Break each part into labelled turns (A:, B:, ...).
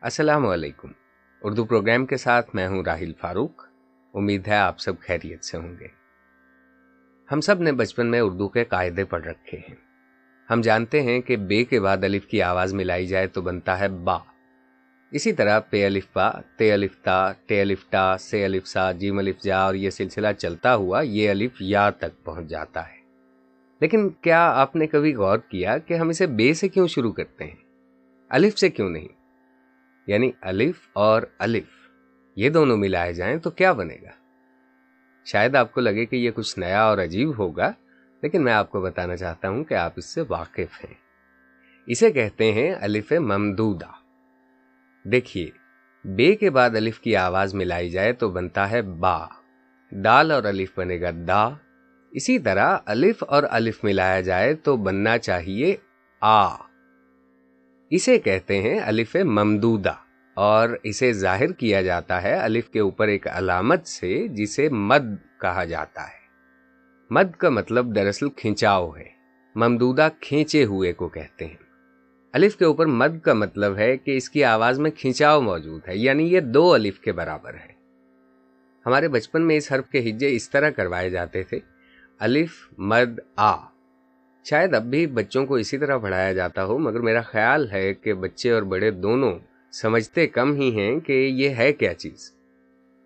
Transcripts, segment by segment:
A: السلام علیکم۔ اردو پروگرام کے ساتھ میں ہوں راہل فاروق۔ امید ہے آپ سب خیریت سے ہوں گے۔ ہم سب نے بچپن میں اردو کے قاعدے پڑھ رکھے ہیں۔ ہم جانتے ہیں کہ بے کے بعد الف کی آواز ملائی جائے تو بنتا ہے با۔ اسی طرح پے الف با، تے الف تا، ٹے الف ٹا، سے الف سا، جیم الف جا اور یہ سلسلہ چلتا ہوا یہ الف یا تک پہنچ جاتا ہے۔ لیکن کیا آپ نے کبھی غور کیا کہ ہم اسے بے سے کیوں شروع کرتے ہیں؟ الف سے کیوں نہیں؟ یعنی الف اور الف، یہ دونوں ملائے جائیں تو کیا بنے گا؟ شاید آپ کو لگے کہ یہ کچھ نیا اور عجیب ہوگا، لیکن میں آپ کو بتانا چاہتا ہوں کہ آپ اس سے واقف ہیں۔ اسے کہتے ہیں الف ممدودہ۔ دیکھیے، بے کے بعد الف کی آواز ملائی جائے تو بنتا ہے با۔ دال اور الف بنے گا دا۔ اسی طرح الف اور الف ملایا جائے تو بننا چاہیے آ۔ اسے کہتے ہیں الف ممدودہ، اور اسے ظاہر کیا جاتا ہے الف کے اوپر ایک علامت سے جسے مد کہا جاتا ہے۔ مد کا مطلب دراصل کھینچاؤ ہے، ممدودہ کھینچے ہوئے کو کہتے ہیں۔ الف کے اوپر مد کا مطلب ہے کہ اس کی آواز میں کھینچاؤ موجود ہے یعنی یہ دو الف کے برابر ہے۔ ہمارے بچپن میں اس حرف کے ہجے اس طرح کروائے جاتے تھے، الف مد آ۔ شاید اب بھی بچوں کو اسی طرح پڑھایا جاتا ہو، مگر میرا خیال ہے کہ بچے اور بڑے دونوں سمجھتے کم ہی ہیں کہ یہ ہے کیا چیز۔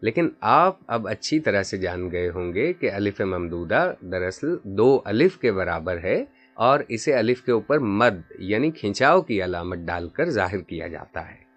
A: لیکن آپ اب اچھی طرح سے جان گئے ہوں گے کہ الف ممدودہ دراصل دو الف کے برابر ہے اور اسے الف کے اوپر مد یعنی کھینچاؤ کی علامت ڈال کر ظاہر کیا جاتا ہے۔